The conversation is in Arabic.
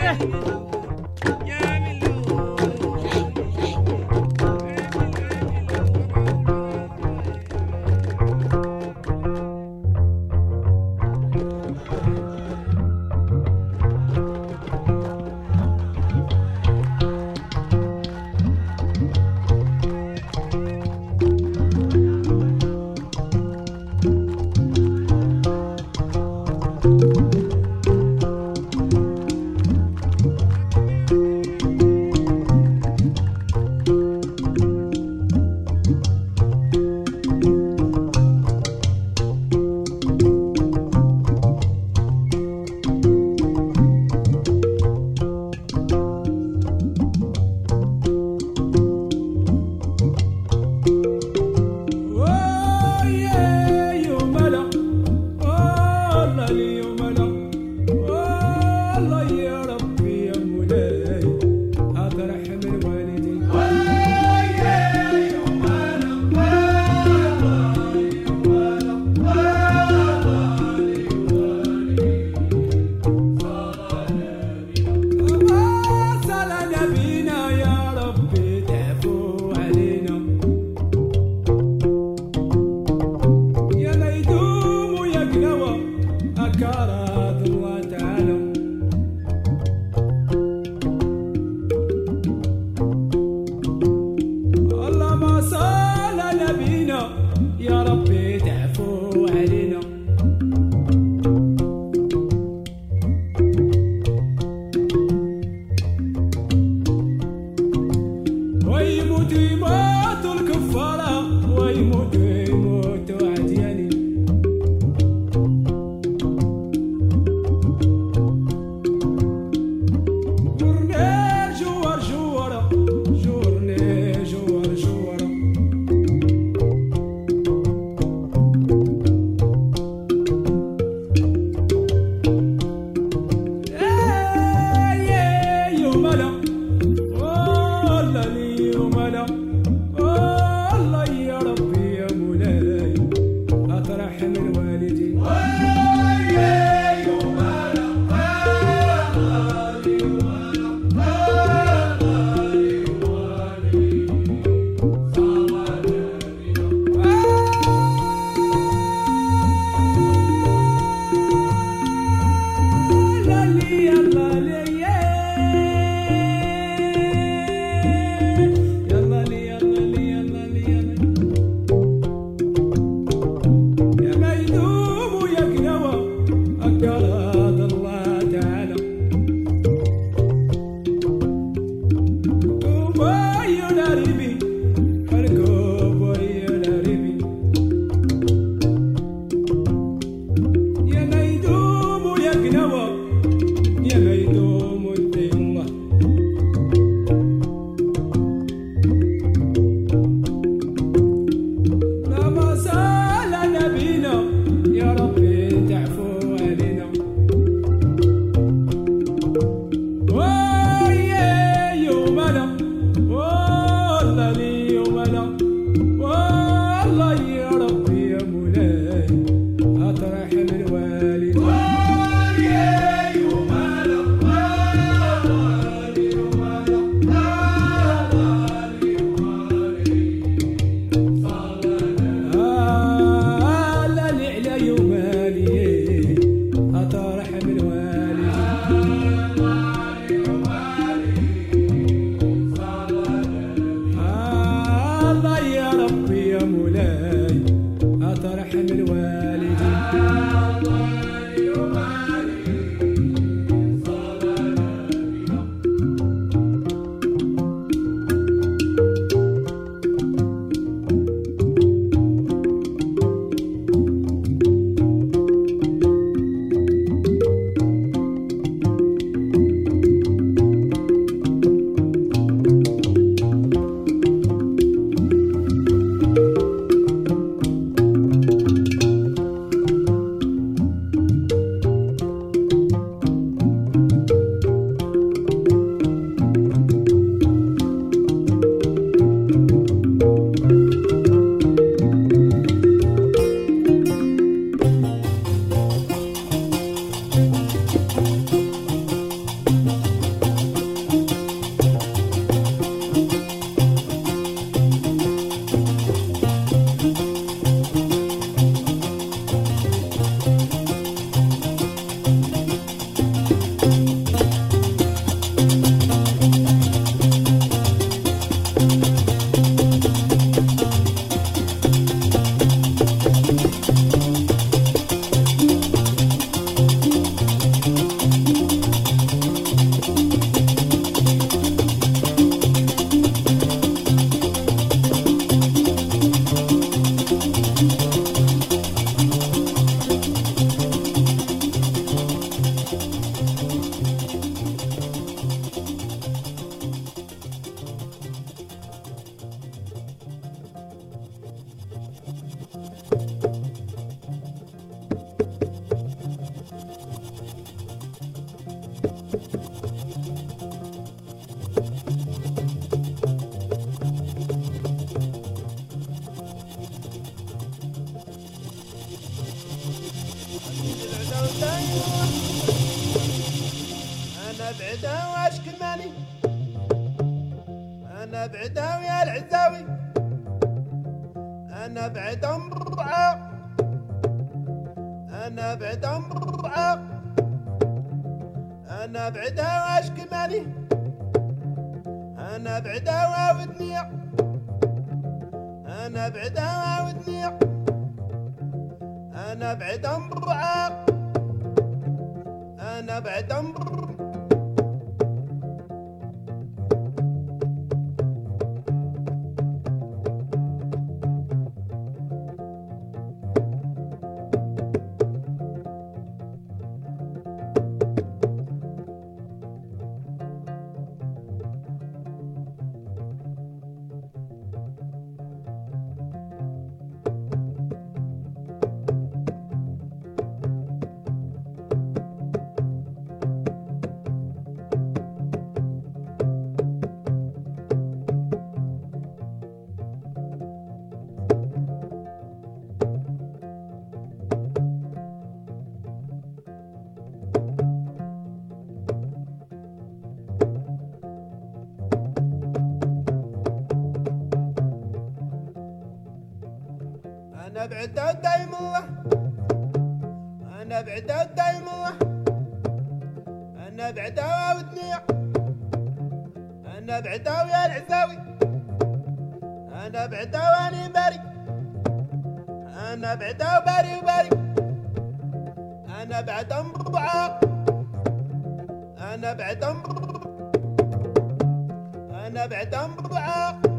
Yeah. أنا بعدا ودايم الله أنا بعدا ودنيا أنا بعدا ويا العزاوي. أنا بعدا واني باري أنا بعدا وباري وباري. أنا بعدا مربعه أنا بعدا أنا بعدا مربعه